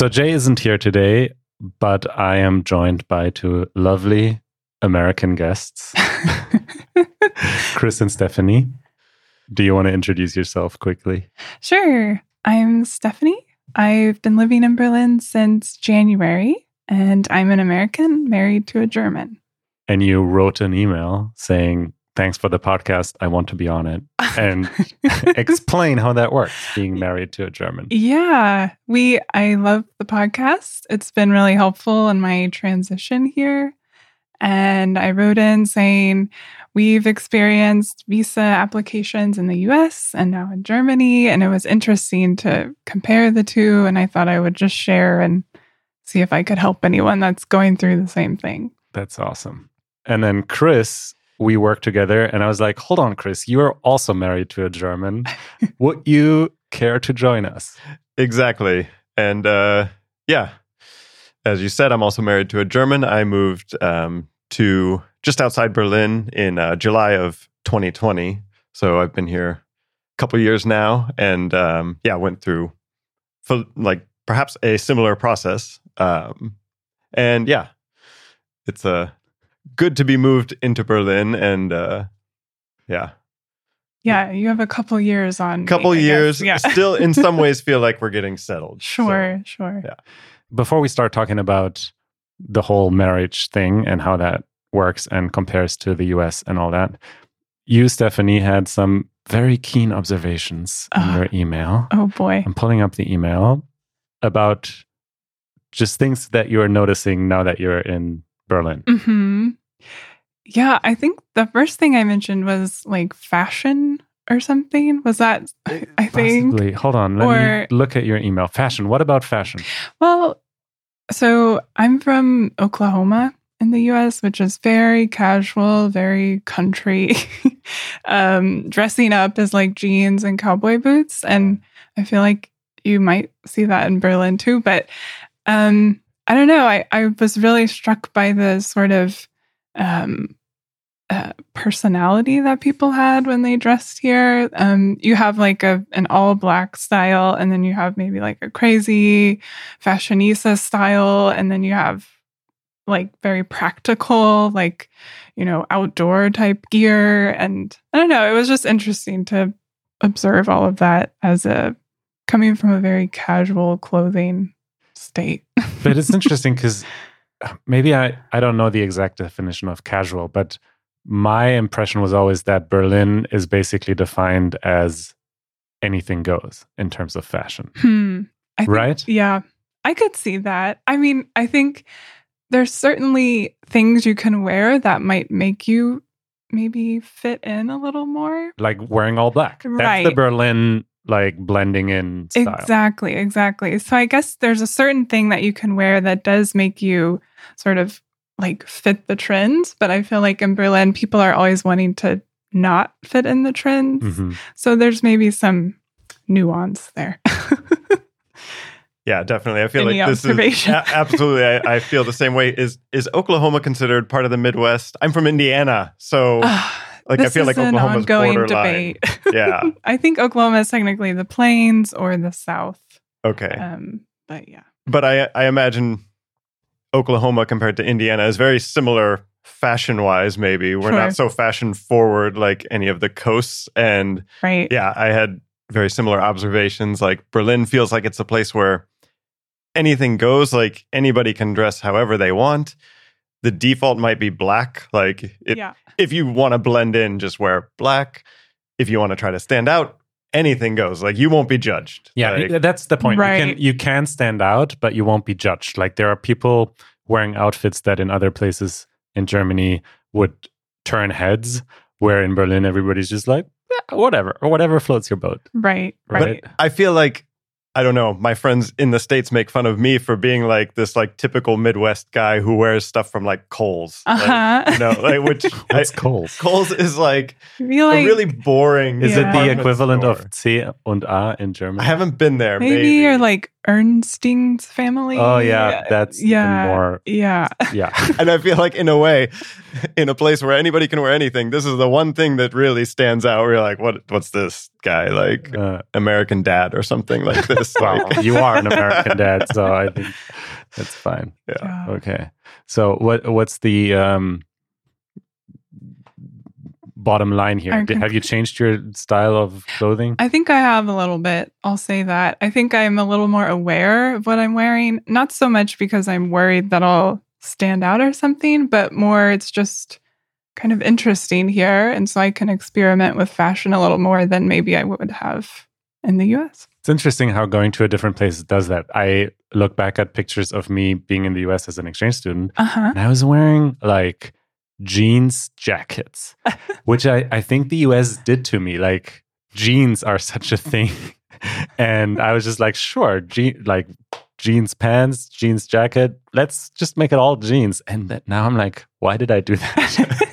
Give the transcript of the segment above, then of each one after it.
So Jay isn't here today, but I am joined by two lovely American guests, Chris and Stephanie. Do you want to introduce yourself quickly? Sure. I'm Stephanie. I've been living in Berlin since January, and I'm an American married to a German. And you wrote an email saying, Thanks for the podcast. I want to be on it. And explain how that works, being married to a German. Yeah, we, I love the podcast. It's been really helpful in my transition here. And I wrote in saying, We've experienced visa applications in the US and now in Germany. And it was interesting to compare the two. And I thought I would just share and see if I could help anyone that's going through the same thing. That's awesome. And then Chris, we worked together, and I was like, hold on, Chris, you are also married to a German. Would you care to join us? Exactly. And uh, yeah, as you said, I'm also married to a German. I moved um, to just outside Berlin in uh, July of 2020. So I've been here a couple years now, and um, yeah, went through for like perhaps a similar process. Um, and yeah, it's uh, good to be moved into Berlin, and uh, yeah, Yeah, you have a couple years on. me, couple I guess. years. Yeah. Still, in some ways, feel like we're getting settled. So, Sure, sure. yeah. Before we start talking about the whole marriage thing and how that works and compares to the US and all that, you, Stephanie, had some very keen observations in Ah. your email. Oh boy. I'm pulling up the email about just things that you're noticing now that you're in Berlin. Hmm. Yeah, I think the first thing I mentioned was like fashion or something. Was that? I think. Possibly. Hold on. Let Or- me look at your email. Fashion. What about fashion? Well, so I'm from Oklahoma in the US, which is very casual, very country. um, dressing up is like jeans and cowboy boots. And I feel like you might see that in Berlin too. But um, I don't know. I, I was really struck by the sort of um, uh, personality that people had when they dressed here. Um, you have like a an all black style, and then you have maybe like a crazy fashionista style, and then you have like very practical, like you know, outdoor type gear. And I don't know. It was just interesting to observe all of that as a coming from a very casual clothing state. But it's interesting because maybe I, I don't know the exact definition of casual, but my impression was always that Berlin is basically defined as anything goes in terms of fashion. Hmm. Think, Right? Yeah, I could see that. I mean, I think there's certainly things you can wear that might make you maybe fit in a little more. Like wearing all black. That's the Berlin like blending in style. Exactly, exactly. So I guess there's a certain thing that you can wear that does make you sort of like fit the trends. But I feel like in Berlin, people are always wanting to not fit in the trends. Mhm. So there's maybe some nuance there. Yeah, definitely. I feel Any like this is a- absolutely. I, I feel the same way. Is is Oklahoma considered part of the Midwest? I'm from Indiana, so like I This feel like Oklahoma's ongoing borderline. debate. Yeah. I think Oklahoma is technically the plains or the south. Okay, Um, but yeah. but I I imagine Oklahoma compared to Indiana is very similar fashion wise. Maybe we're Sure. not so fashion forward like any of the coasts, and Right. yeah, I had very similar observations. Like Berlin feels like it's a place where anything goes. Like anybody can dress however they want. The default might be black. Like it, yeah. if you want to blend in, just wear black. If you want to try to stand out, anything goes. Like you won't be judged. Yeah, Like, that's the point. You Right. can you can stand out, but you won't be judged. Like there are people wearing outfits that in other places in Germany would turn heads, where in Berlin everybody's just like "Yeah, whatever or whatever floats your boat. Right. Right. Right. I feel like I don't know. My friends in the states make fun of me for being like this like typical Midwest guy who wears stuff from like Kohl's. Uh Like, huh. you know, like which I, What's Kohl's? Kohl's is like feel a like really boring. Is Yeah. it the equivalent store. of C and A in German? I haven't been there. maybe, Maybe, you're like Ernstein's family. Oh yeah, that's yeah, even more. yeah. Yeah, And I feel like, in a way, in a place where anybody can wear anything, this is the one thing that really stands out. Where you're like, what? What's this guy like? uh, American Dad or something like this? well, Like, you are an American dad, so I think that's fine. yeah. Yeah. Okay, so what what's the um, bottom line here? Did, have you changed your style of clothing? I think I have a little bit. I'll say that. I think I'm a little more aware of what I'm wearing. Not so much because I'm worried that I'll stand out or something, but more it's just kind of interesting here. And so I can experiment with fashion a little more than maybe I would have in the US. It's interesting how going to a different place does that. I look back at pictures of me being in the US as an exchange student, Uh huh. and I was wearing like jeans jackets, which I, I think the US did to me. Like, jeans are such a thing. and I was just like, sure, je- like jeans pants, jeans jacket, let's just make it all jeans. And that, now I'm like, why did I do that?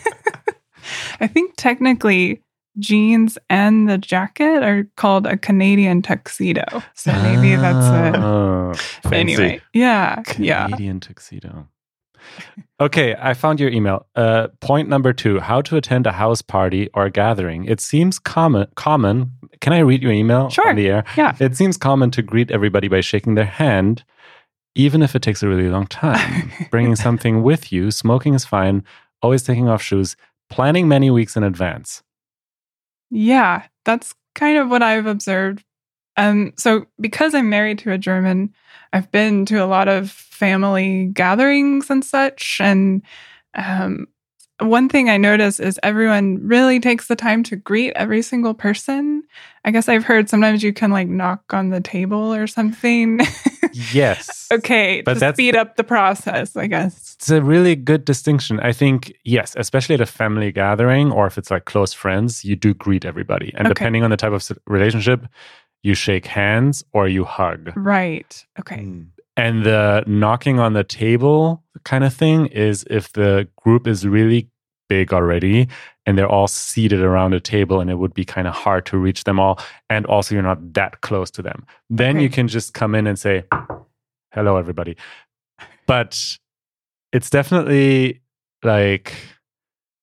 I think technically jeans and the jacket are called a Canadian tuxedo. So maybe that's it. Oh, Fancy. Anyway, yeah, yeah. Canadian tuxedo. Okay, I found your email. Uh, point number two: How to attend a house party or gathering. It seems common. Common. Can I read your email Sure. on the air? Yeah. It seems common to greet everybody by shaking their hand, even if it takes a really long time. Bringing something with you. Smoking is fine. Always taking off shoes. Planning many weeks in advance. Yeah, that's kind of what I've observed. Um, so because I'm married to a German, I've been to a lot of family gatherings and such. And um, one thing I notice is everyone really takes the time to greet every single person. I guess I've heard sometimes you can like knock on the table or something. Yes. okay, But to that's speed up the process, I guess. It's a really good distinction. I think, yes, especially at a family gathering or if it's like close friends, you do greet everybody. And Okay. depending on the type of relationship, you shake hands or you hug. Right. Okay. Mm. And the knocking on the table kind of thing is if the group is really big already and they're all seated around a table and it would be kind of hard to reach them all. And also, you're not that close to them. Then Okay. you can just come in and say, hello, everybody. But it's definitely like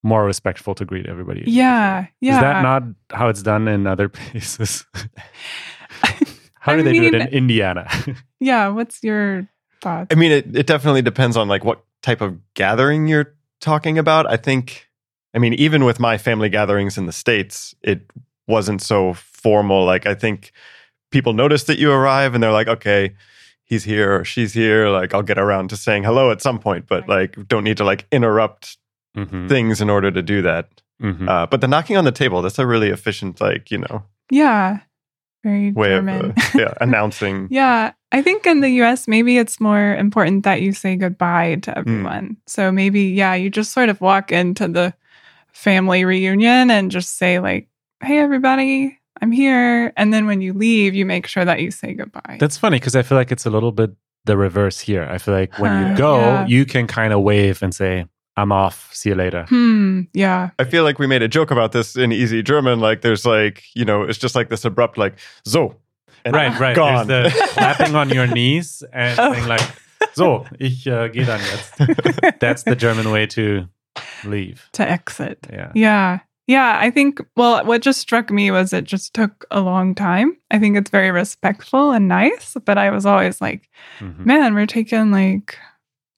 more respectful to greet everybody. Yeah. Yeah. Is that not how it's done in other places? how I do they do it in Indiana? yeah. What's your thoughts? I mean, it, it definitely depends on like what type of gathering you're talking about. I think, I mean, even with my family gatherings in the States, it wasn't so formal. Like, I think people notice that you arrive and they're like, okay, he's here or she's here. Like, I'll get around to saying hello at some point, but like, don't need to like interrupt Mhm, things in order to do that. mhm. Uh, but the knocking on the table, that's a really efficient, like, you know, Yeah. Very way German. of uh, yeah, announcing. yeah. I think in the US, maybe it's more important that you say goodbye Hmm. to everyone. So maybe, yeah, you just sort of walk into the family reunion and just say, like, hey, everybody, I'm here. And then when you leave, you make sure that you say goodbye. That's funny because I feel like it's a little bit the reverse here. I feel like when Huh, you go, yeah. you can kind of wave and say, I'm off. See you later. hmm. Yeah. I feel like we made a joke about this in easy German. Like, there's like, you know, it's just like this abrupt, like, so. And Right, right. Gone. There's the clapping on your knees and Oh. saying like, so, ich uh, gehe dann jetzt. That's the German way to leave. To exit. Yeah. Yeah. Yeah. I think, well, what just struck me was it just took a long time. I think it's very respectful and nice, but I was always like, Mhm, man, we're taking like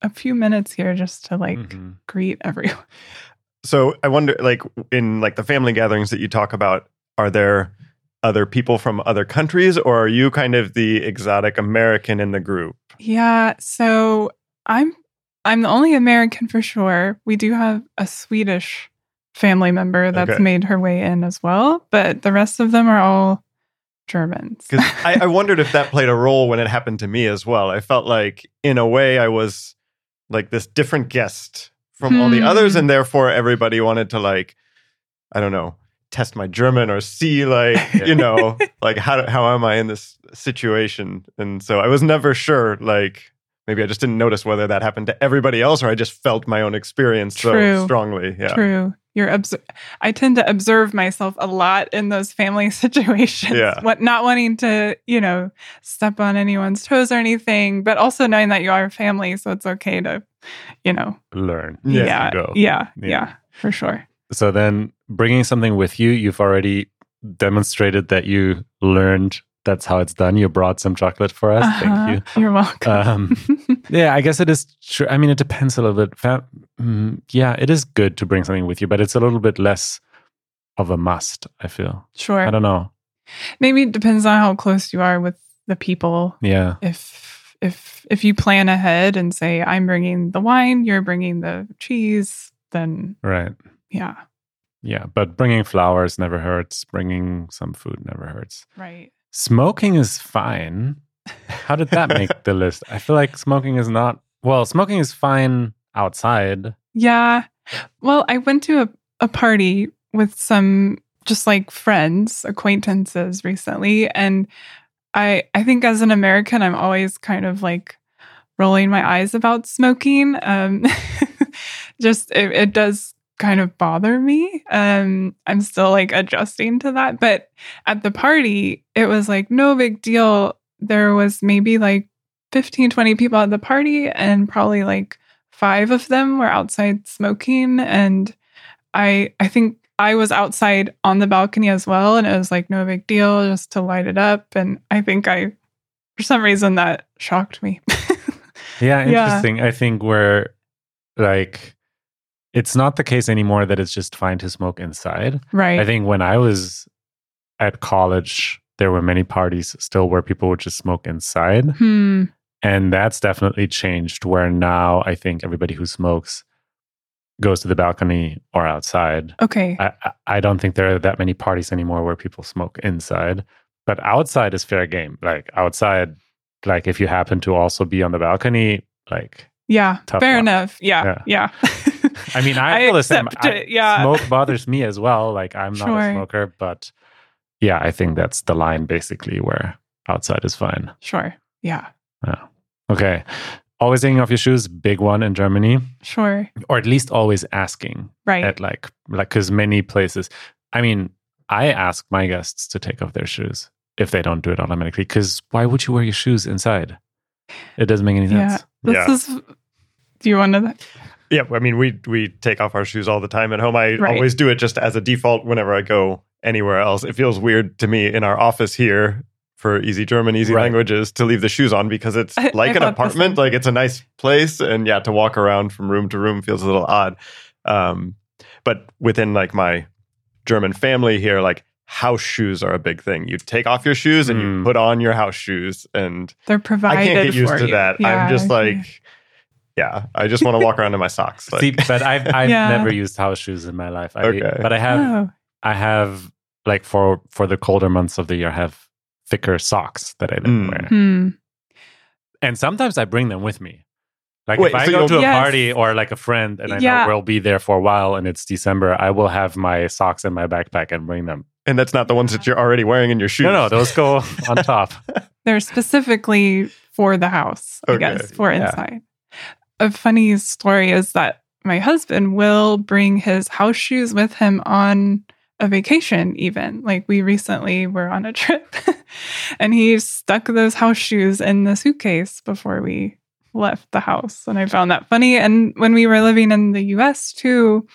a few minutes here just to like mhm. greet everyone. So I wonder, like, in like the family gatherings that you talk about, are there other people from other countries, or are you kind of the exotic American in the group? Yeah. So I'm I'm the only American for sure. We do have a Swedish family member that's Okay. made her way in as well, but the rest of them are all Germans. Because I, I wondered if that played a role when it happened to me as well. I felt like, in a way, I was like this different guest from all the Hmm. others, and therefore everybody wanted to like, I don't know, test my German or see like, you know, like how how am I in this situation? And so I was never sure. Like maybe I just didn't notice whether that happened to everybody else, or I just felt my own experience True. so strongly. Yeah. True. You're obs- I tend to observe myself a lot in those family situations. Yeah. What not wanting to, you know, step on anyone's toes or anything, but also knowing that you are family, so it's okay to, you know, Learn. Yeah. yeah, yeah, Yeah. yeah, for sure. So then bringing something with you, you've already demonstrated that you learned that's how it's done. You brought some chocolate for us. Uh-huh. Thank you. You're welcome. Um, Yeah, I guess it is true. I mean, it depends a little bit. Mm, yeah, it is good to bring something with you, but it's a little bit less of a must, I feel. sure. I don't know. Maybe it depends on how close you are with the people. Yeah. If if if you plan ahead and say I'm bringing the wine, you're bringing the cheese, then Right. yeah, Yeah. But bringing flowers never hurts. Bringing some food never hurts. right. Smoking is fine. How did that make the list? I feel like smoking is not, well, smoking is fine outside. Yeah. Well, I went to a, a party with some just like friends, acquaintances recently. And I I think as an American, I'm always kind of like rolling my eyes about smoking. Um just it, it does kind of bother me. Um I'm still like adjusting to that. But at the party, it was like no big deal. There was maybe like 15, 20 people at the party, and probably like five of them were outside smoking and i i think i was outside on the balcony as well and it was like no big deal just to light it up and i think i for some reason that shocked me Yeah, Yeah. interesting. I think we're like, it's not the case anymore that it's just fine to smoke inside. right I think when I was at college, there were many parties still where people would just smoke inside. hmm And that's definitely changed where now I think everybody who smokes goes to the balcony or outside. okay I, I- don't think there are that many parties anymore where people smoke inside, but outside is fair game. Like outside, like if you happen to also be on the balcony, like yeah fair luck. enough yeah yeah, I mean, I, I feel the same. accept I- yeah. smoke bothers me as well. Like I'm not Sure. a smoker, but yeah, I think that's the line basically where outside is fine. sure yeah Yeah. Okay. Always taking off your shoes, big one in Germany, sure or at least always asking right at like like because many places. I mean, I ask my guests to take off their shoes if they don't do it automatically. Because why would you wear your shoes inside? It doesn't make any sense. yeah this Yeah. is do you want to Yeah, I mean, we we take off our shoes all the time at home. I Right. always do it just as a default whenever I go anywhere else. It feels weird to me in our office here for Easy German, Easy Right. Languages to leave the shoes on because it's like I an apartment, like it's a nice place, and yeah, to walk around from room to room feels a little odd. Um, but within like my German family here, like house shoes are a big thing. You take off your shoes and you Mm. put on your house shoes, and they're provided I can't get used to you. that. Yeah, I'm just like. Yeah, I just want to walk around in my socks. Like, See, but I've I've Yeah. never used house shoes in my life. I, Okay. But I have oh, I have like for for the colder months of the year, I have thicker socks that I then Mm. wear, hmm. and sometimes I bring them with me. Like Wait, if I so go to a Yes. party or like a friend, and I Yeah. know we'll be there for a while, and it's December, I will have my socks in my backpack and bring them. and that's not the ones that you're already wearing in your shoes. No, no, those go on top. They're specifically for the house, I Okay, guess, for yeah. inside. A funny story is that my husband will bring his house shoes with him on a vacation, even. Like we recently were on a trip and he stuck those house shoes in the suitcase before we left the house. And I found that funny. And when we were living in the US too,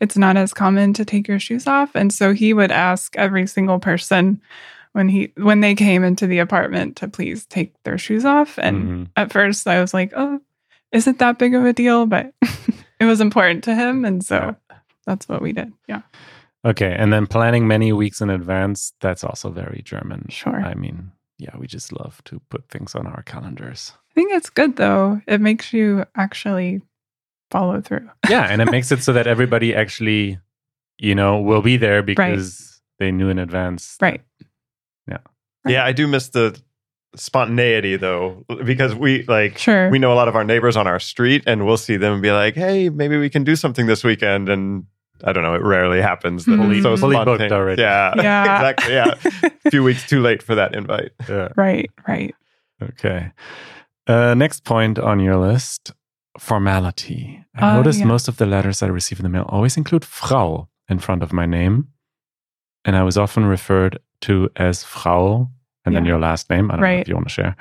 it's not as common to take your shoes off. And so he would ask every single person when he when they came into the apartment to please take their shoes off. And Mhm. at first I was like, oh, isn't that big of a deal? But it was important to him. And so that's what we did. Yeah. Okay, and then planning many weeks in advance. That's also very German. Sure. I mean, yeah, we just love to put things on our calendars. I think it's good though. It makes you actually follow through. yeah, and it makes it so that everybody actually, you know, will be there because they knew in advance. Right. Yeah, Yeah, I do miss the spontaneity though, because we like Sure. we know a lot of our neighbors on our street, and we'll see them and be like, "Hey, maybe we can do something this weekend." And I don't know, it rarely happens. That Fully- it's so fully booked spontaneous. already. Yeah, Yeah. exactly. Yeah, a few weeks too late for that invite. Yeah. right. Right. Okay. Uh, next point on your list formality. I Oh, noticed yeah. most of the letters I receive in the mail always include Frau in front of my name. And I was often referred to as Frau and then Yeah. your last name. I don't know if you want to share.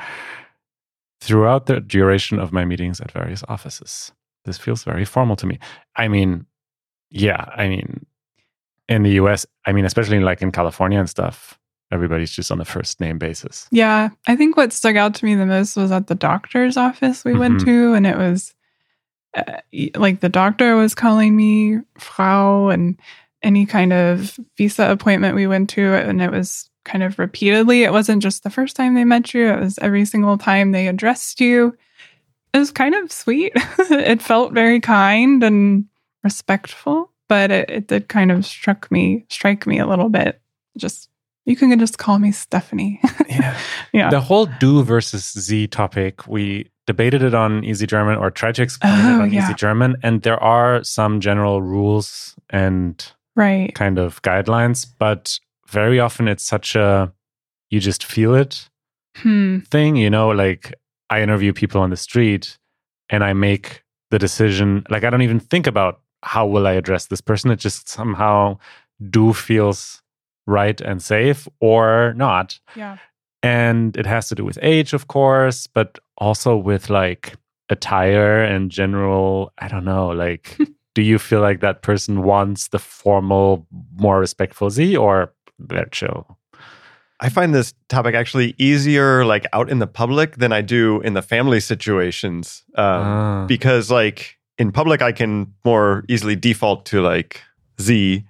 Throughout the duration of my meetings at various offices. This feels very formal to me. I mean, yeah, I mean, in the US, I mean, especially like in California and stuff, everybody's just on a first name basis. Yeah, I think what stuck out to me the most was at the doctor's office we went Mhm. to, and it was uh, like the doctor was calling me Frau, and any kind of visa appointment we went to, and it was kind of repeatedly. It wasn't just the first time they met you; it was every single time they addressed you. It was kind of sweet. it felt very kind and respectful, but it, it did kind of struck me, strike me a little bit. Just you can just call me Stephanie. Yeah. Yeah. The whole du versus Sie topic, we debated it on Easy German or tried to explain Oh, it on yeah. Easy German. And there are some general rules and right. kind of guidelines, but very often it's such a you just feel it Hmm. thing. You know, like I interview people on the street and I make the decision, like I don't even think about how will I address this person. It just somehow du feels right and safe or not Yeah. and it has to do with age of course but also with like attire and general i don't know like do you feel like that person wants the formal more respectful Sie or they're I find this topic actually easier like out in the public than I do in the family situations. Um, Ah. because like in public I can more easily default to like Sie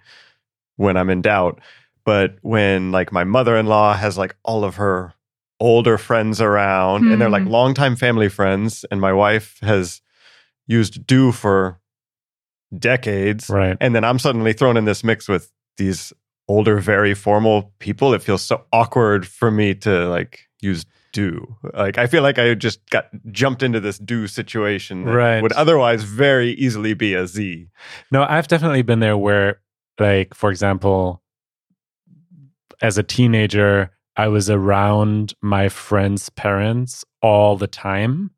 when I'm in doubt. But when like my mother-in-law has like all of her older friends around and they're like Hmm. longtime family friends and my wife has used du for decades right and then I'm suddenly thrown in this mix with these older, very formal people. It feels so awkward for me to like use du. Like I feel like I just got jumped into this du situation that Right. would otherwise very easily be a Sie. no i've definitely been there where like for example as a teenager i was around my friends parents all the time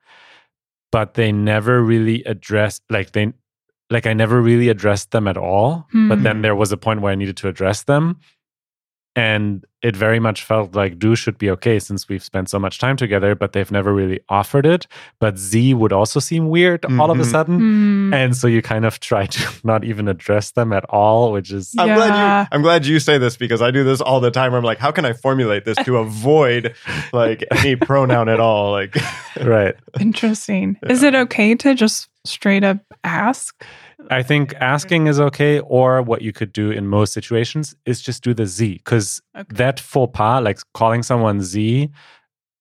but they never really addressed like they like i never really addressed them at all but Hmm. then there was a point where i needed to address them and it very much felt like du should be okay since we've spent so much time together but they've never really offered it but Sie would also seem weird all of a Mhm. sudden Hmm. and so you kind of try to not even address them at all which is I'm glad you I'm glad you say this because I do this all the time where I'm like, how can I formulate this to avoid like any pronoun at all? Like right Interesting. Is it okay to just straight up ask? I think asking is okay, or what you could do in most situations is just do the Sie because Okay. that faux pas, like calling someone Sie,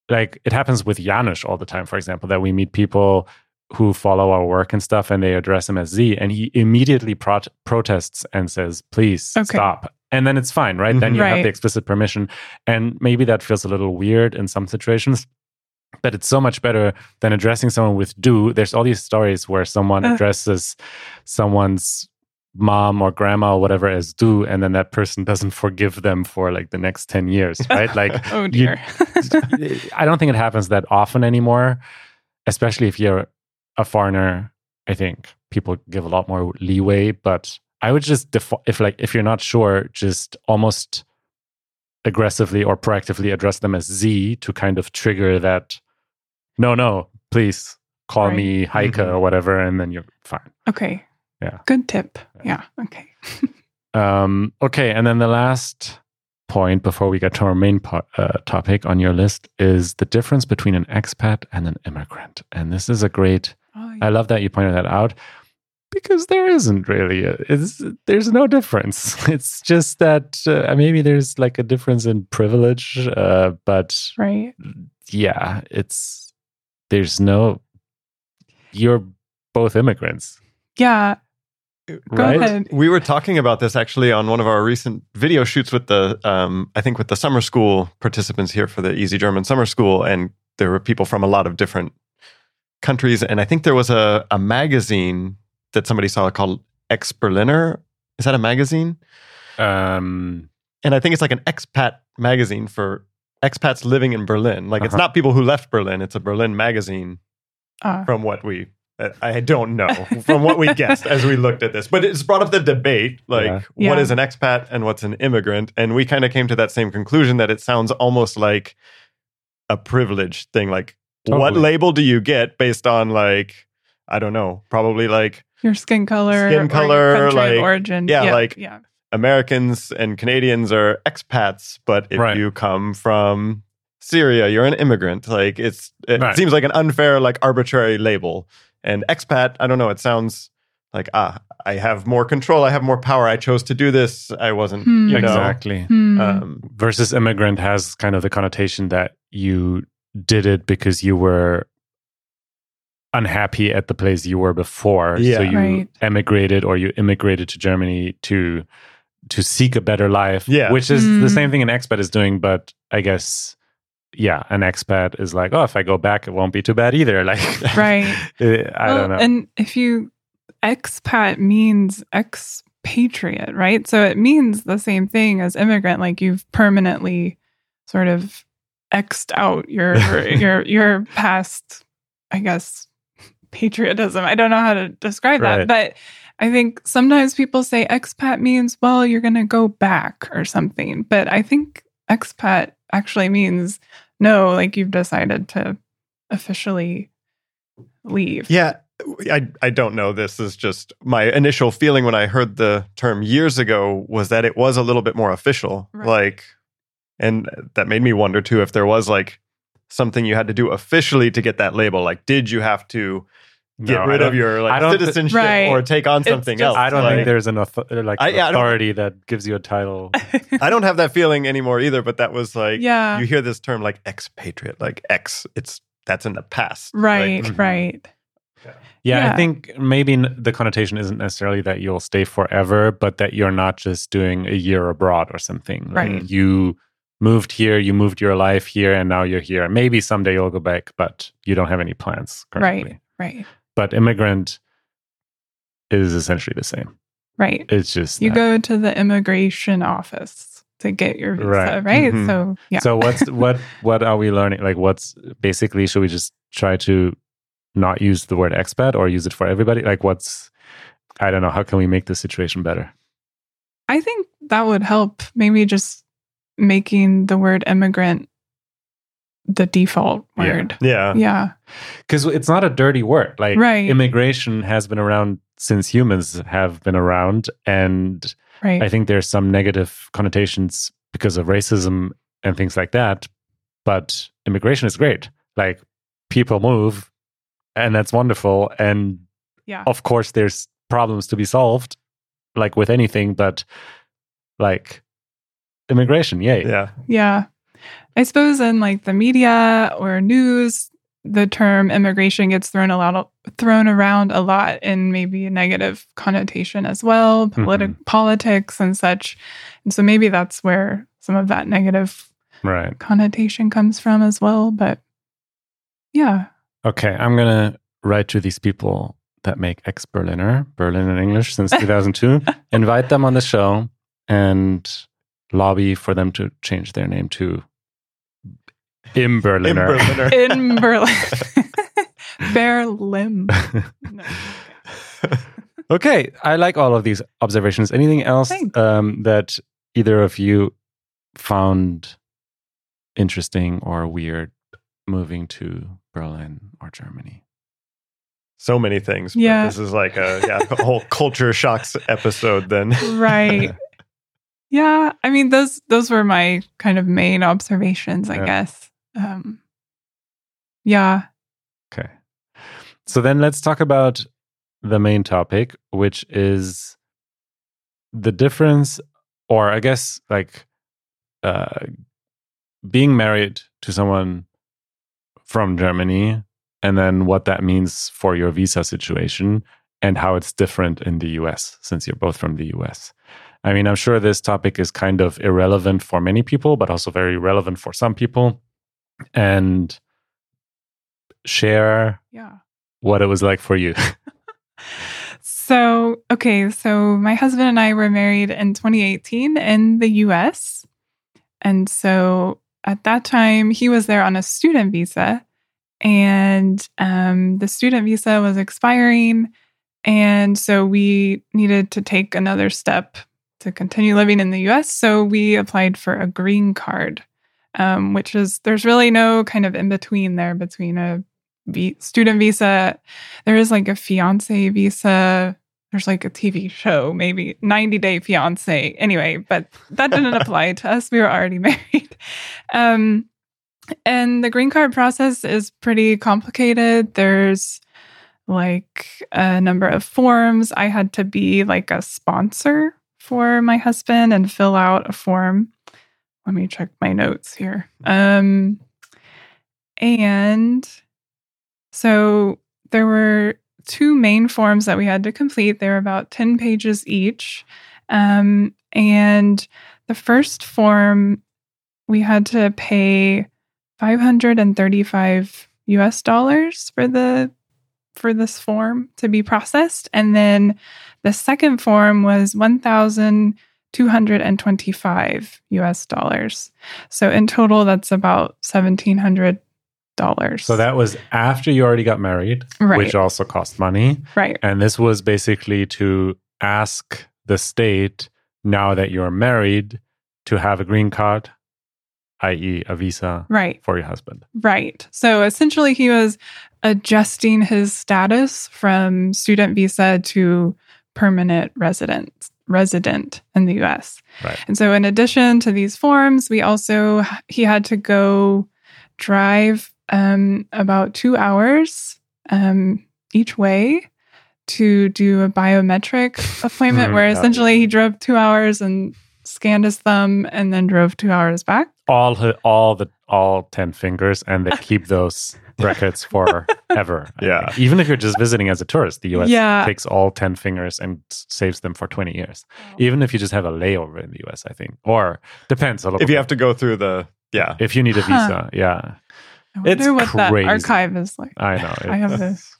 like it happens with Janusz all the time, for example, that we meet people who follow our work and stuff and they address him as Sie and he immediately prot- protests and says, please Okay. stop. And then it's fine, right? Then you have mm-hmm. the explicit permission. And maybe that feels a little weird in some situations. But it's so much better than addressing someone with du. There's all these stories where someone Uh. addresses someone's mom or grandma or whatever as du, and then that person doesn't forgive them for like the next 10 years, right? Like, Oh you- dear. I don't think it happens that often anymore, especially if you're a foreigner. I think people give a lot more leeway, but I would just if like if you're not sure, just almost aggressively or proactively address them as Sie to kind of trigger that. No, no, please call Right. me Heike Mhm. or whatever, and then you're fine. okay. Yeah. Good tip. Yeah. Okay. Um, okay, and then the last point before we get to our main po- uh, topic on your list is the difference between an expat and an immigrant. And this is a great. Oh, I love that you pointed that out because there isn't really. A, it's there's no difference. It's just that uh, maybe there's like a difference in privilege, uh, but right. yeah, it's there's no. You're both immigrants, Yeah. Go right? ahead. we were talking about this actually on one of our recent video shoots with the um, I think with the summer school participants here for the Easy German Summer School, and there were people from a lot of different countries, and I think there was a, a magazine that somebody saw called Exberliner. Is that a magazine? Um, And I think it's like an expat magazine for expats living in Berlin. Like it's Uh-huh. not people who left Berlin; it's a Berlin magazine Uh, from what we Uh, I don't know from what we guessed as we looked at this, but it's brought up the debate like, Yeah. what Yeah. is an expat and what's an immigrant? And we kind of came to that same conclusion that it sounds almost like a privilege thing. Like, what label do you get based on, like, I don't know, probably like Your skin color, Skin color, your country of like- origin. yeah, like- yeah, Americans and Canadians are expats, but if Right. you come from Syria, you're an immigrant. Like it's it Right. seems like an unfair, like arbitrary label. And expat, I don't know, it sounds like ah, I have more control, I have more power. I chose to do this. I wasn't, Hmm. you know. exactly. Hmm. Um, Versus immigrant has kind of the connotation that you did it because you were unhappy at the place you were before. Yeah. So you Right. emigrated or you immigrated to Germany to to seek a better life. Yeah. Which is Mm. the same thing an expat is doing, but I guess yeah, an expat is like, oh, if I go back, it won't be too bad either. Like, Right. uh, I Well, don't know. And if you expat means expatriate, right? So it means the same thing as immigrant. Like you've permanently sort of xed out your your your past, I guess, patriotism. I don't know how to describe Right. that, but I think sometimes people say expat means well you're going to go back or something, but I think expat actually means no, like you've decided to officially leave. Yeah, I I don't know. This is just my initial feeling when I heard the term years ago was that it was a little bit more official. Right. Like and that made me wonder too if there was like something you had to do officially to get that label. Like did you have to get No, rid of your like don't citizenship Right. or take on something just- else? I don't Like, think there's an author- like I- yeah, authority that gives you a title. I don't have that feeling anymore either, but that was like yeah. you hear this term like expatriate, like ex it's that's in the past. right, Like, right. Mm-hmm. Yeah, Yeah. I think maybe n- the connotation isn't necessarily that you'll stay forever, but that you're not just doing a year abroad or something. Like, Right. you moved here, you moved your life here, and now you're here. Maybe someday you'll go back, but you don't have any plans currently. Right. Right. But immigrant is essentially the same. Right. It's just You that. go to the immigration office to get your visa, Right. right? Mhm. So, yeah. So what's what what are we learning? Like, what's basically? Should we just try to not use the word expat or use it for everybody? Like, what's I don't know. How can we make the situation better? I think that would help maybe just making the word immigrant the default Yeah. word. Yeah. Yeah. because it's not a dirty word. Like Right. immigration has been around since humans have been around, and Right. I think there's some negative connotations because of racism and things like that. But immigration is great. Like people move, and that's wonderful. And yeah. of course, there's problems to be solved, like with anything. But like immigration, yay! Yeah. Yeah. I suppose in like the media or news, the term immigration gets thrown a lot thrown around a lot in maybe a negative connotation as well, mm-hmm. politi- politics and such. And so maybe that's where some of that negative Right. connotation comes from as well. But yeah. Okay, I'm gonna write to these people that make Exberliner, Berlin in English since 2002, invite them on the show and lobby for them to change their name to In Berliner. Berliner. In Berlin. Berlin. No. okay, I like all of these observations. Anything else um, that either of you found interesting or weird moving to Berlin or Germany? so many things. but Yeah. This is like a, yeah, a whole culture shocks episode then. right yeah i mean those those were my kind of main observations i Yeah. guess um yeah Okay. So then let's talk about the main topic, which is the difference, or I guess like uh, being married to someone from Germany, and then what that means for your visa situation and how it's different in the US since you're both from the US. I mean, I'm sure this topic is kind of irrelevant for many people, but also very relevant for some people. And share yeah what it was like for you. so okay so my husband and i were married in 2018 in the us and so at that time he was there on a student visa and um, the student visa was expiring. And so we needed to take another step to continue living in the US. So we applied for a green card, um, which is there's really no kind of in between there between a v- student visa. There is like a fiance visa. There's like a TV show, maybe 90 Day Fiance. Anyway, but that didn't apply to us. We were already married. Um, and the green card process is pretty complicated. There's like a number of forms. I had to be like a sponsor for my husband and fill out a form. Let me check my notes here. Um, and so there were two main forms that we had to complete. They were about 10 pages each. Um, and the first form, we had to pay 535 US dollars for the for this form to be processed and then the second form was 1225 US dollars. So in total that's about 1700 dollars. So that was after you already got married, Right. which also cost money. right. And this was basically to ask the state, now that you're married, to have a green card, i.e., a visa Right. for your husband. Right. So essentially, he was adjusting his status from student visa to permanent resident resident in the U.S. Right. And so, in addition to these forms, we also he had to go drive um, about two hours um, each way to do a biometric appointment, Mhm. where essentially he drove two hours and scanned his thumb and then drove two hours back. All hi- all the all ten fingers, and they keep those records forever. Yeah. Even if you're just visiting as a tourist, the US Yeah. takes all ten fingers and saves them for twenty years. Even if you just have a layover in the US, I think, or depends a little. If you have to go through the yeah. if you need a Huh. visa, yeah, I wonder It's what that crazy. archive is like. I know. I have this.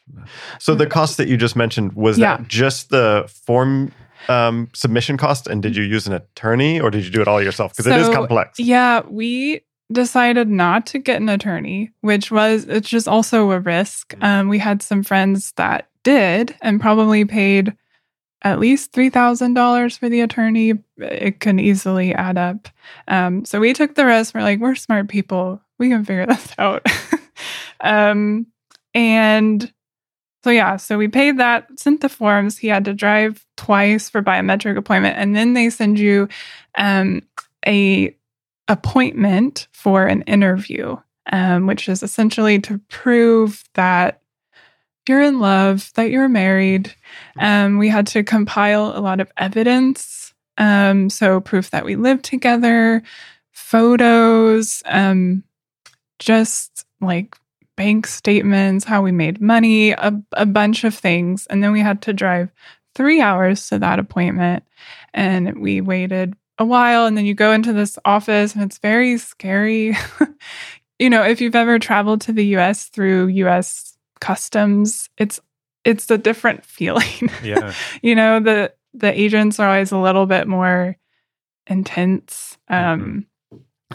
So the cost that you just mentioned was Yeah. that just the form um, submission cost, and did you use an attorney or did you do it all yourself? Because it is complex. Yeah, we decided not to get an attorney, which was it's just also a risk. Mm. Um, we had some friends that did and probably paid at least three thousand dollars for the attorney. It can easily add up. Um, so we took the risk. We're like, we're smart people. We can figure this out. um, and so yeah, so we paid that, sent the forms. He had to drive twice for biometric appointment, and then they send you um, a appointment for an interview, um, which is essentially to prove that you're in love, that you're married. Um, we had to compile a lot of evidence, um, so proof that we live together, photos, um, just like bank statements, how we made money, a, a bunch of things. And then we had to drive three hours to that appointment. And we waited a while. And then you go into this office, and it's very scary. you know, if you've ever traveled to the US through US customs, it's it's a different feeling. yeah. you know, the the agents are always a little bit more intense. Um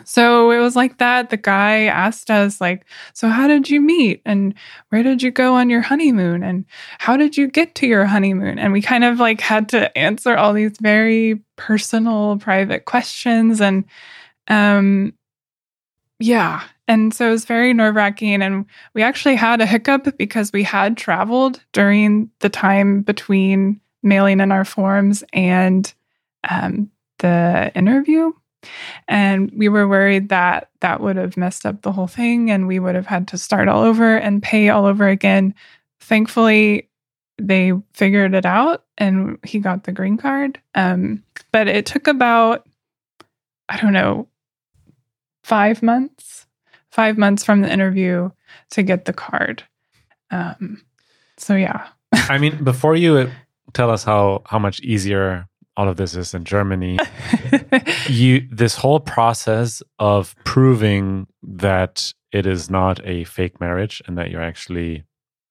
so it was like that. The guy asked us, like, so how did you meet? And where did you go on your honeymoon? And how did you get to your honeymoon? And we kind of like had to answer all these very personal, private questions. And um yeah. And so it was very nerve wracking. And we actually had a hiccup because we had traveled during the time between mailing in our forms and um, the interview. And we were worried that that would have messed up the whole thing and we would have had to start all over and pay all over again. Thankfully, they figured it out and he got the green card. Um, but it took about, I don't know, five months, five months from the interview to get the card. Um, so, yeah. I mean, before you tell us how how much easier all of this is in Germany, you this whole process of proving that it is not a fake marriage and that you're actually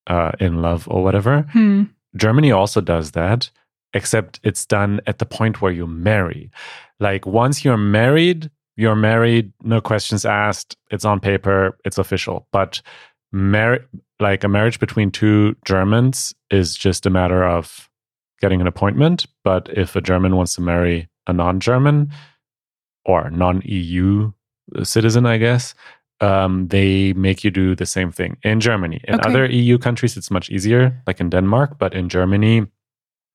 uh, in love or whatever. Hmm. Germany also does that, except it's done at the point where you marry. Like once you're married, you're married, no questions asked. It's on paper, it's official. But mar- like a marriage between two Germans is just a matter of getting an appointment. But if a German wants to marry a non-German or non-EU citizen, I guess, um, they make you do the same thing in Germany. In Okay. other EU countries, it's much easier, like in Denmark. But in Germany,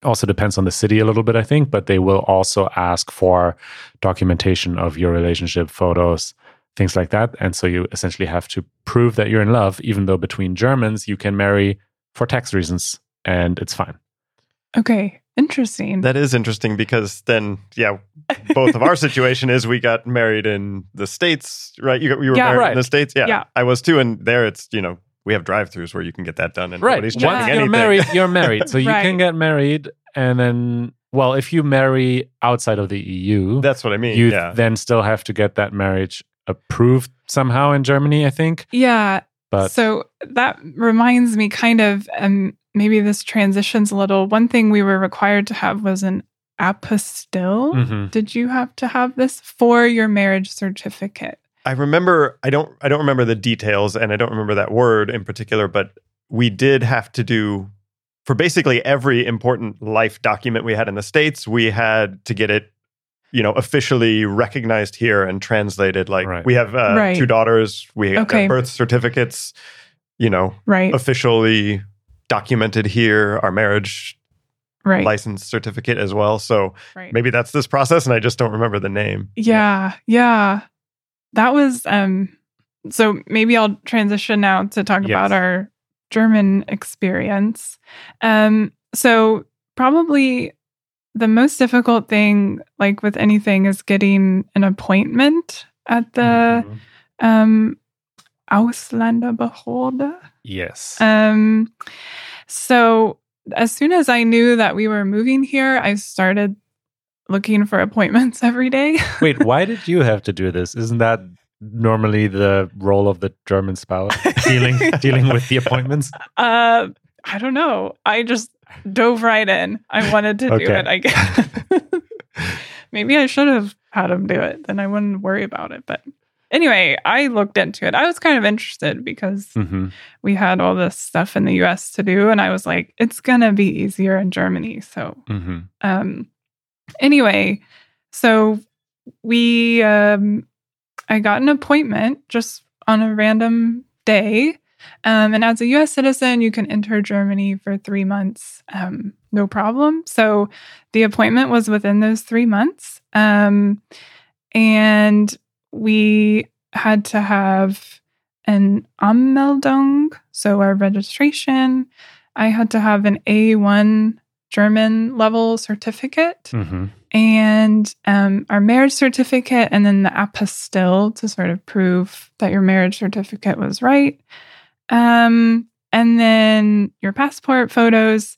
also depends on the city a little bit, I think. But they will also ask for documentation of your relationship, photos, things like that. And so you essentially have to prove that you're in love, even though between Germans you can marry for tax reasons, and it's fine. Okay. Interesting. That is interesting because then, yeah, both of our situation is we got married in the states, right? You got, you were Yeah. married Right. in the states, yeah. Yeah. I was too, and there it's you know we have drive-throughs where you can get that done, and nobody's checking Once anything. you're married, you're married. So you Right. can get married, and then, well, if you marry outside of the EU, That's what I mean. you yeah, then still have to get that marriage approved somehow in Germany, I think. yeah. But so that reminds me kind of um maybe this transitions a little. One thing we were required to have was an apostille. Mhm. Did you have to have this for your marriage certificate? I remember. I don't. I don't remember the details, and I don't remember that word in particular. But we did have to do for basically every important life document we had in the states. We had to get it, you know, officially recognized here and translated. Like Right. we have uh, Right. two daughters. We have Okay. birth certificates. You know, Right. officially documented here. Our marriage right. license certificate as well. So right. maybe that's this process, and I just don't remember the name. Yeah, yeah. That was um so maybe I'll transition now to talk Yes. about our German experience. Um so probably the most difficult thing like with anything is getting an appointment at the Mhm. um Ausländerbehörde. yes. Um, so as soon as I knew that we were moving here, I started looking for appointments every day. Wait, why did you have to do this? Isn't that normally the role of the German spouse dealing dealing with the appointments? Uh, I don't know. I just dove right in. I wanted to do it. I guess. Maybe I should have had him do it. Then I wouldn't worry about it. But anyway, I looked into it. I was kind of interested because hmm we had all this stuff in the U.S. to do, and I was like, it's gonna be easier in Germany. So hmm um anyway so we um i got an appointment just on a random day um and as a us citizen you can enter germany for three months um no problem so the appointment was within those three months um and we had to have an anmeldung so our registration i had to have an a1 German level certificate hmm and um, our marriage certificate, and then the apostille to sort of prove that your marriage certificate was right. Um, and then your passport photos,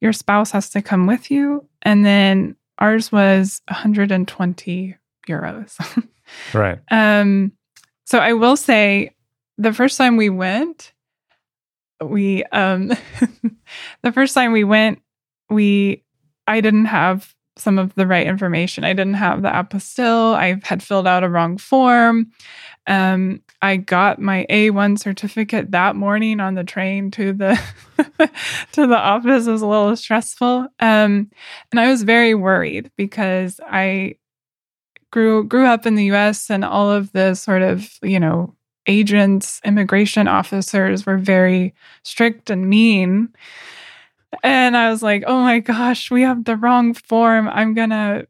your spouse has to come with you. And then ours was 120 euros. Right. Um, so I will say the first time we went, we um the first time we went, we I didn't have some of the right information. I didn't have the apostille. I had filled out a wrong form. Um, I got my A1 certificate that morning on the train to the to the office. It was a little stressful. Um, and I was very worried because I grew grew up in the US and all of the sort of, you know, agents, immigration officers were very strict and mean. And I was like, "Oh my gosh, we have the wrong form. I'm going to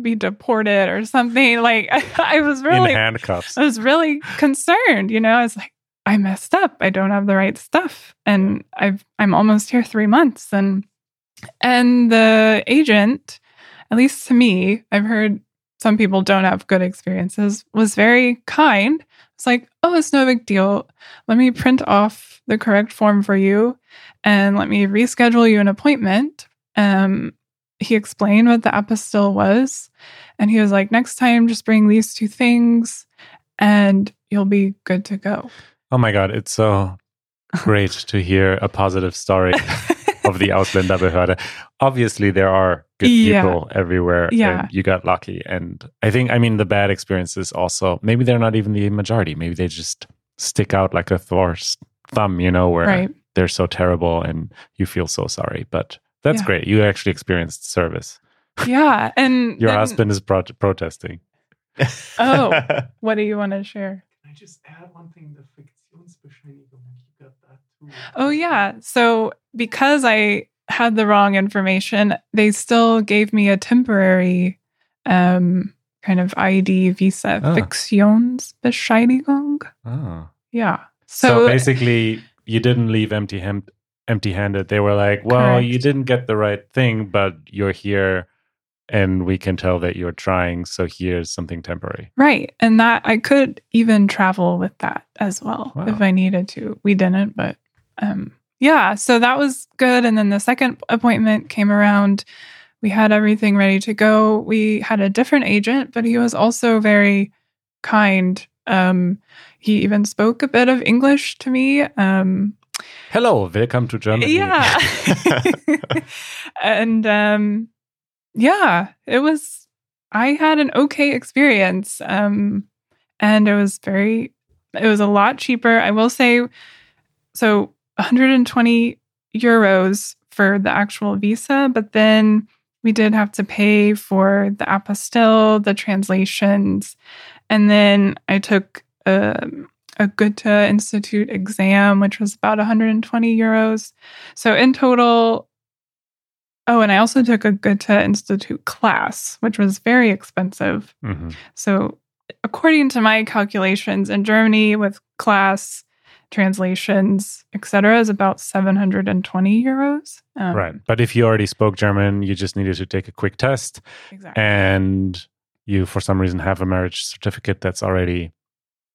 be deported or something." Like I, was really In handcuffs. I was really concerned, you know. I was like, I messed up. I don't have the right stuff. And I've I'm almost here 3 months and and the agent, at least to me, I've heard some people don't have good experiences, was very kind. It's like, "Oh, it's no big deal. Let me print off the correct form for you and let me reschedule you an appointment." Um he explained what the apostille was and he was like, "Next time just bring these two things and you'll be good to go." Oh my God, it's so great to hear a positive story of the Ausländerbehörde. Obviously, there are good Yeah. people everywhere. Yeah. And you got lucky. And I think, I mean, the bad experiences also, maybe they're not even the majority. Maybe they just stick out like a sore, thumb, you know, where Right. they're so terrible and you feel so sorry. But that's Yeah. great. You actually experienced service. Yeah. And Your then- husband is pro- protesting. Oh. What do you want to share? Can I just add one thing? The Fiktionsbescheinigung, you got that too. Oh, yeah. So, because I had the wrong information, they still gave me a temporary um, kind of ID visa, Ah. Fiktionsbescheinigung. Oh. Yeah. So, So, basically, you didn't leave empty hand, empty-handed. They were like, "Well, you didn't get the right thing, but you're here, and we can tell that you're trying. So here's something temporary." right. And that I could even travel with that as well Wow. if I needed to. We didn't, but um, yeah. So that was good. And then the second appointment came around. We had everything ready to go. We had a different agent, but he was also very kind. Um, he even spoke a bit of English to me. Um, Hello, welcome to Germany. yeah. and um, yeah, it was, I had an okay experience. Um, and it was very, it was a lot cheaper. I will say, so 120 euros for the actual visa, but then we did have to pay for the apostille, the translations, and then I took um, a Goethe Institute exam, which was about 120 euros. So in total, oh, and I also took a Goethe Institute class, which was very expensive. Mhm. So according to my calculations in Germany with class translations, etc., is about 720 euros. Um, Right. But if you already spoke German, you just needed to take a quick test Exactly. and you, for some reason, have a marriage certificate that's already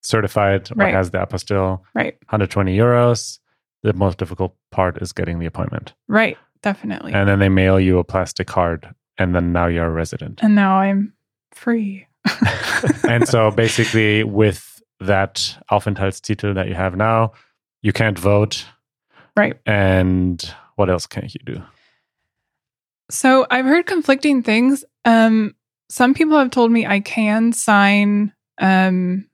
certified or Right. has the apostille, right. 120 euros. The most difficult part is getting the appointment. Right. Definitely. And then they mail you a plastic card, and then now you're a resident. and now I'm free. and so basically, with that Aufenthaltstitel that you have now, you can't vote. Right. And what else can you do? So I've heard conflicting things. Um, some people have told me I can sign um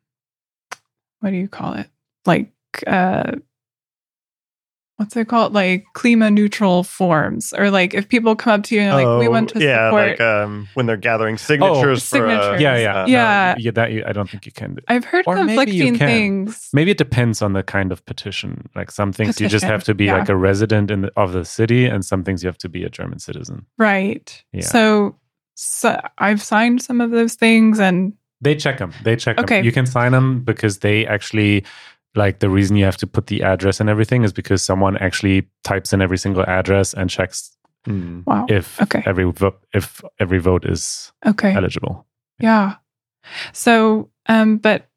what do you call it? Like uh what's it called? Like clima neutral forms. Or like if people come up to you and like, we want to Oh, yeah, support like um, when they're gathering signatures for uh, signatures. Yeah, yeah, uh, no, Yeah. yeah. That you, I don't think you can do. I've heard Or conflicting can. things. Maybe it depends on the kind of petition. Like some things you just have to be yeah. like a resident in the, of the city, and some things you have to be a German citizen. Right. Yeah. So, so I've signed some of those things and They check them. They check them. Okay. You can sign them because they actually like the reason you have to put the address and everything is because someone actually types in every single address and checks hmm. wow. if Okay. every vote if every vote is Okay. eligible. Yeah. So, um, but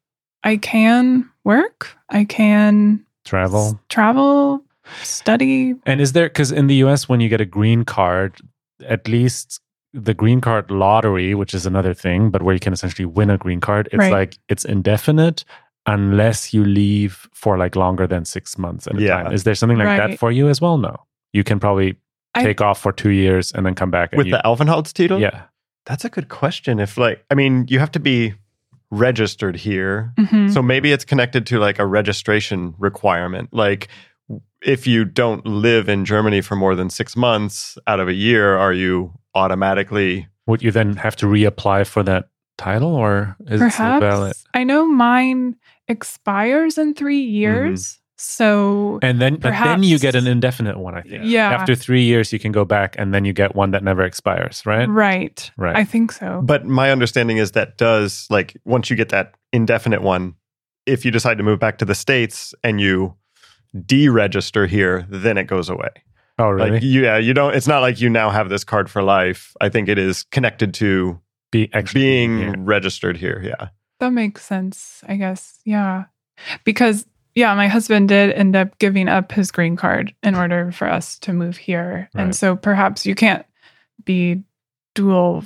I can work. I can Travel. s- travel, study. And is there because in the US when you get a green card, at least the green card lottery, which is another thing, but where you can essentially win a green card, it's Right. like it's indefinite unless you leave for like longer than six months at a Yeah. time. Is there something like that for you as well? No. You can probably I- take off for two years and then come back with you, the Aufenthaltstitel. Yeah. that's a good question. If like, I mean, you have to be registered here, Mhm. so maybe it's connected to like a registration requirement. Like, if you don't live in Germany for more than six months out of a year, are you automatically? Would you then have to reapply for that title or is it still valid? I know mine expires in three mm-hmm. years. So And then but then you get an indefinite one, I think. Yeah. After three years you can go back and then you get one that never expires, right? right, Right. I think so. But my understanding is that does like once you get that indefinite one, if you decide to move back to the states and you deregister here, then it goes away. Oh really? Like yeah, you don't. It's not like you now have this card for life. I think it is connected to Be actually being here. registered here. Yeah. That makes sense, I guess. Yeah. Because, yeah, my husband did end up giving up his green card in order for us to move here. Right. And so perhaps you can't be dual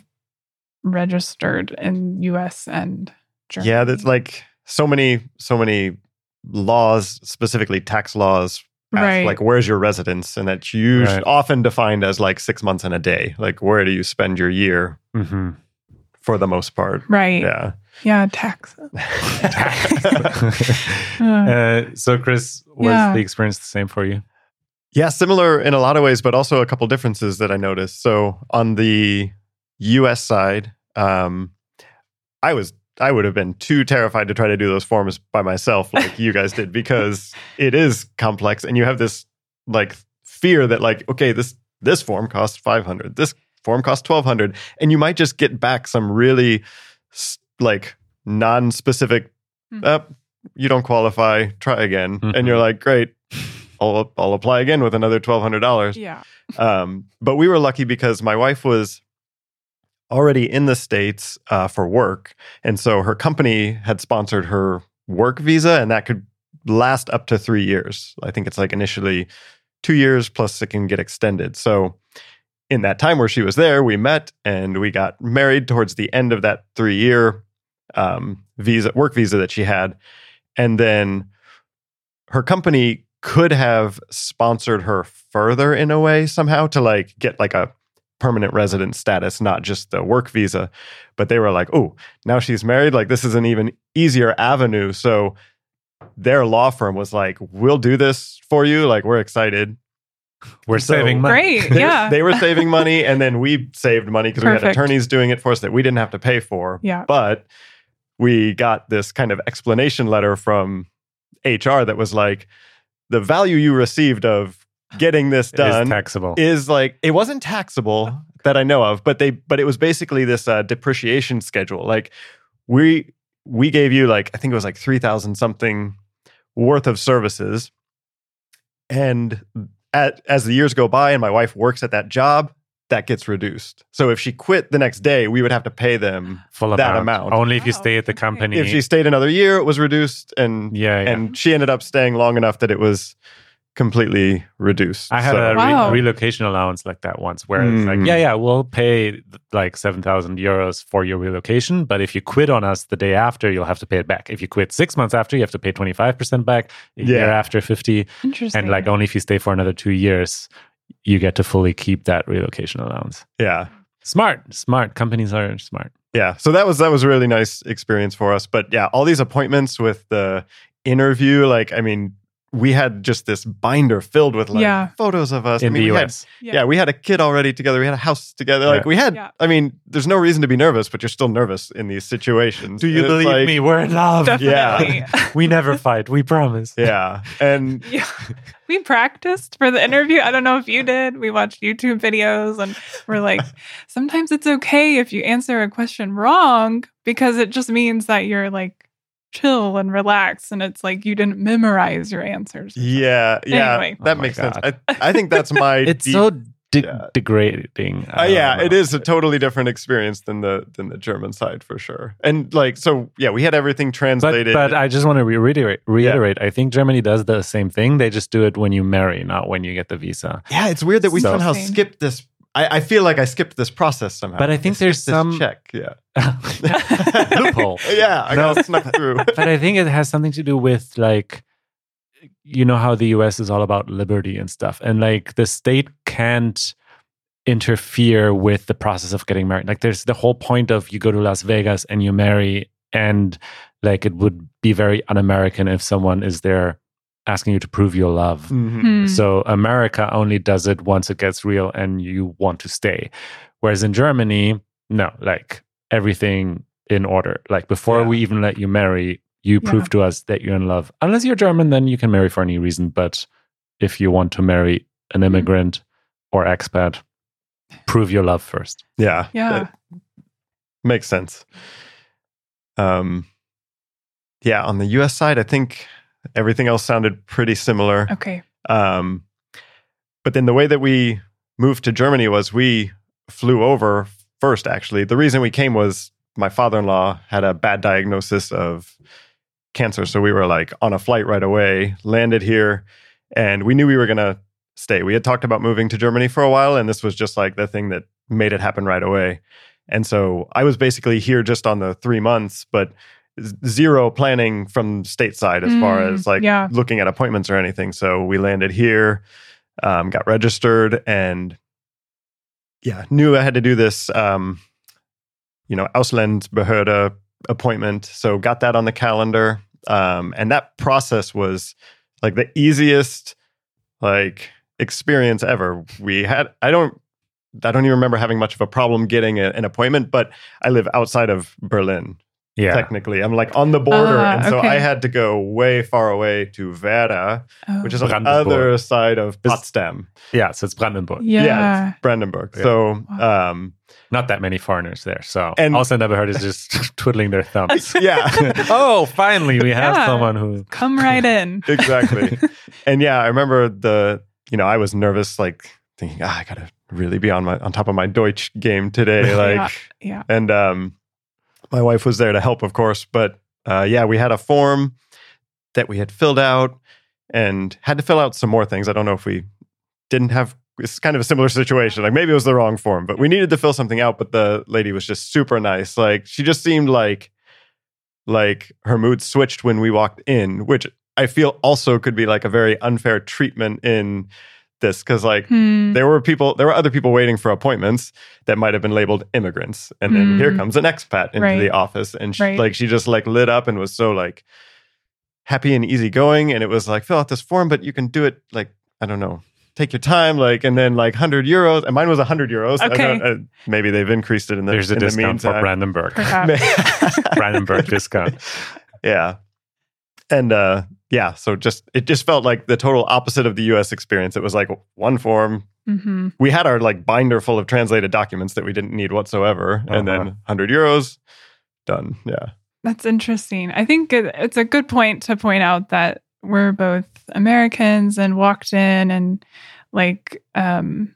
registered in US and Germany. Yeah, that's like so many, so many laws, specifically tax laws. ask, Right. Like, where's your residence? And that's usually Right. often defined as like six months and a day. Like, where do you spend your year Mhm. For the most part. Right. Yeah. Yeah. Taxes. Uh, uh, so, Chris, was Yeah. the experience the same for you? Yeah, similar in a lot of ways, but also a couple differences that I noticed. So on the US side, um, I was I would have been too terrified to try to do those forms by myself like you guys did because it is complex and you have this like fear that like okay this this form costs 500 this form costs 1200 and you might just get back some really like non-specific Mhm. uh, you don't qualify try again Mhm. and you're like great I'll, I'll apply again with another $1200 yeah. um, but we were lucky because my wife was already in the states uh, for work, and so her company had sponsored her work visa, and that could last up to three years. I think it's like initially two years plus it can get extended. So in that time where she was there, we met and we got married towards the end of that three year um, visa work visa that she had, and then her company could have sponsored her further in a way somehow to like get like a permanent resident status, not just the work visa. But they were like, oh, now she's married. Like this is an even easier avenue. So their law firm was like, we'll do this for you. Like we're excited. We're So- saving money. Great. Yeah. they were saving money, and then we saved money because we had attorneys doing it for us that we didn't have to pay for. Yeah. But we got this kind of explanation letter from HR that was like, the value you received of getting this It is done taxable. is like it wasn't taxable that I know of, but they but it was basically this uh, depreciation schedule. Like we we gave you like I think it was like three thousand something worth of services, and at, as the years go by, and my wife works at that job, that gets reduced. So if she quit the next day, we would have to pay them. Full that amount. amount. Only if you Wow, stay at the oh, company. If she stayed another year, it was reduced, and yeah, yeah. and she ended up staying long enough that it was completely reduced. I had So- a re- Wow. relocation allowance like that once, where it's like, Mm. yeah, yeah, we'll pay like seven thousand euros for your relocation, but if you quit on us the day after, you'll have to pay it back. If you quit six months after, you have to pay twenty five percent back. A year after fifty, Interesting. and like only if you stay for another two years, you get to fully keep that relocation allowance. yeah. Smart, smart companies are smart. yeah so that was that was a really nice experience for us but yeah all these appointments with the interview like i mean we had just this binder filled with like Yeah. photos of us I in mean, the we had- US. yeah. we had a kid already together we had a house together like Yeah. we had Yeah. i mean there's no reason to be nervous but you're still nervous in these situations Do you And believe like- me? We're in love. Definitely. we never fight. We promise. yeah and Yeah. We practiced for the interview. I don't know if you did. We watched YouTube videos and we're like, sometimes it's okay if you answer a question wrong because it just means that you're like chill and relax and it's like you didn't memorize your answers. yeah yeah Anyway. that Oh my makes sense I, I think that's my It's deep- so de- yeah. degrading. Uh, yeah, know. it is a totally different experience than the than the German side for sure. And like, so yeah, we had everything translated. but I just want to re- reiterate. Reiterate. I think Germany does the same thing. They just do it when you marry, not when you get the visa. yeah, it's weird that we So- somehow skipped this. I, I feel like I skipped this process somehow. But I think skipped there's this some- check. Yeah, Loophole. yeah, I No. got snuck through. but I think it has something to do with like, you know, how the US is all about liberty and stuff. And like the state can't interfere with the process of getting married. Like there's the whole point of you go to Las Vegas and you marry, and like it would be very un American if someone is there asking you to prove your love. Mhm. Hmm. So America only does it once it gets real and you want to stay. Whereas in Germany, no, like everything in order. Like before Yeah. we even let you marry, you Yeah. prove to us that you're in love. Unless you're German, then you can marry for any reason. But if you want to marry an immigrant or expat, prove your love first. Yeah, Yeah. that makes sense. Um, yeah, on the U.S. side, I think everything else sounded pretty similar. Okay. Um, but then the way that we moved to Germany was we flew over first, actually. The reason we came was my father in law had a bad diagnosis of cancer. So we were like on a flight right away, landed here, and we knew we were going to stay. We had talked about moving to Germany for a while, and this was just like the thing that made it happen right away. And so I was basically here just on the three months, but zero planning from stateside as far Mm, as like yeah. looking at appointments or anything. So we landed here, um, got registered, and yeah, knew I had to do this. Um, you know, Ausländerbehörde appointment. So got that on the calendar. Um, and that process was like the easiest like experience ever. We had I don't I don't even remember having much of a problem getting a, an appointment, but I live outside of Berlin. Yeah. Technically, I'm like on the border, Ah, and so okay. I had to go way far away to Werder, Oh. which is on the other side of Is- Potsdam. Yeah. So it's Brandenburg. yeah. it's Brandenburg. Yeah. So, um, Not that many foreigners there. So And- also never heard is just twiddling their thumbs. yeah, oh, finally we have Yeah. someone who. Come right in. exactly. and yeah, I remember the you know I was nervous, like thinking, ah, I gotta really be on my on top of my Deutsch game today, like, Yeah. and um, my wife was there to help, of course, but uh, yeah, we had a form that we had filled out and had to fill out some more things. I don't know if we didn't have. It's kind of a similar situation. Like maybe it was the wrong form, but we needed to fill something out. But the lady was just super nice. Like she just seemed like like her mood switched when we walked in, which I feel also could be like a very unfair treatment in this because like Hmm. there were people there were other people waiting for appointments that might have been labeled immigrants and then Mm. here comes an expat into Right. the office and she, Right. like she just like lit up and was so like happy and easygoing and it was like fill out this form but you can do it like i don't know take your time like and then like 100 euros and mine was 100 euros I Okay. don't- uh, maybe they've increased it in the, There's a in the discount for. Brandenburg. Brandenburg discount. yeah and uh yeah so just it just felt like the total opposite of the us experience it was like one form hmm we had our like binder full of translated documents that we didn't need whatsoever and then Uh-huh. 100 euros done yeah That's interesting. I think it, it's a good point to point out that we're both Americans and walked in and like um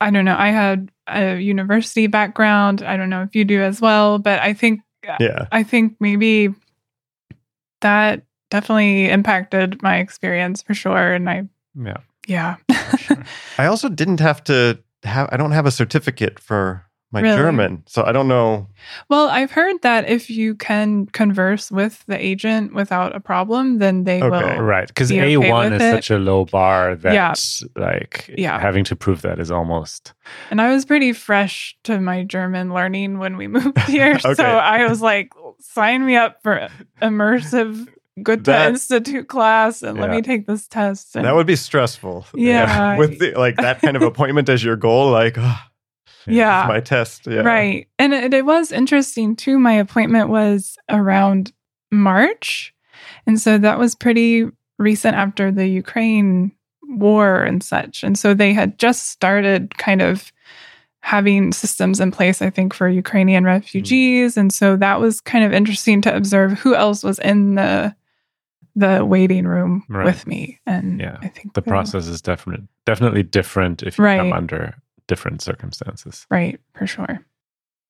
I don't know, I had a university background. I don't know if you do as well, but I think yeah I think maybe that definitely impacted my experience for sure and I Yeah. yeah. Sure. i also didn't have to have i don't have a certificate for my Really? german so i don't know Well, I've heard that if you can converse with the agent without a problem, then they Okay. will. Right. Because Be A1 with is it. such a low bar that, Yeah. like, Yeah. having to prove that is almost. And I was pretty fresh to my German learning when we moved here. Okay. So I was like, sign me up for immersive Goethe That- Institute class and let me take this test. And that would be stressful Yeah. with the, like that kind of appointment as your goal like oh, yeah. my test yeah Right. And it, it was interesting too. My appointment was around March. And so that was pretty recent after the Ukraine war and such. And so they had just started kind of having systems in place, I think, for Ukrainian hmm. refugees. And so that was kind of interesting to observe who else was in the the waiting room Right. with me. And Yeah. I think The they- process is definitely definitely different if you come under different circumstances. Right, for sure.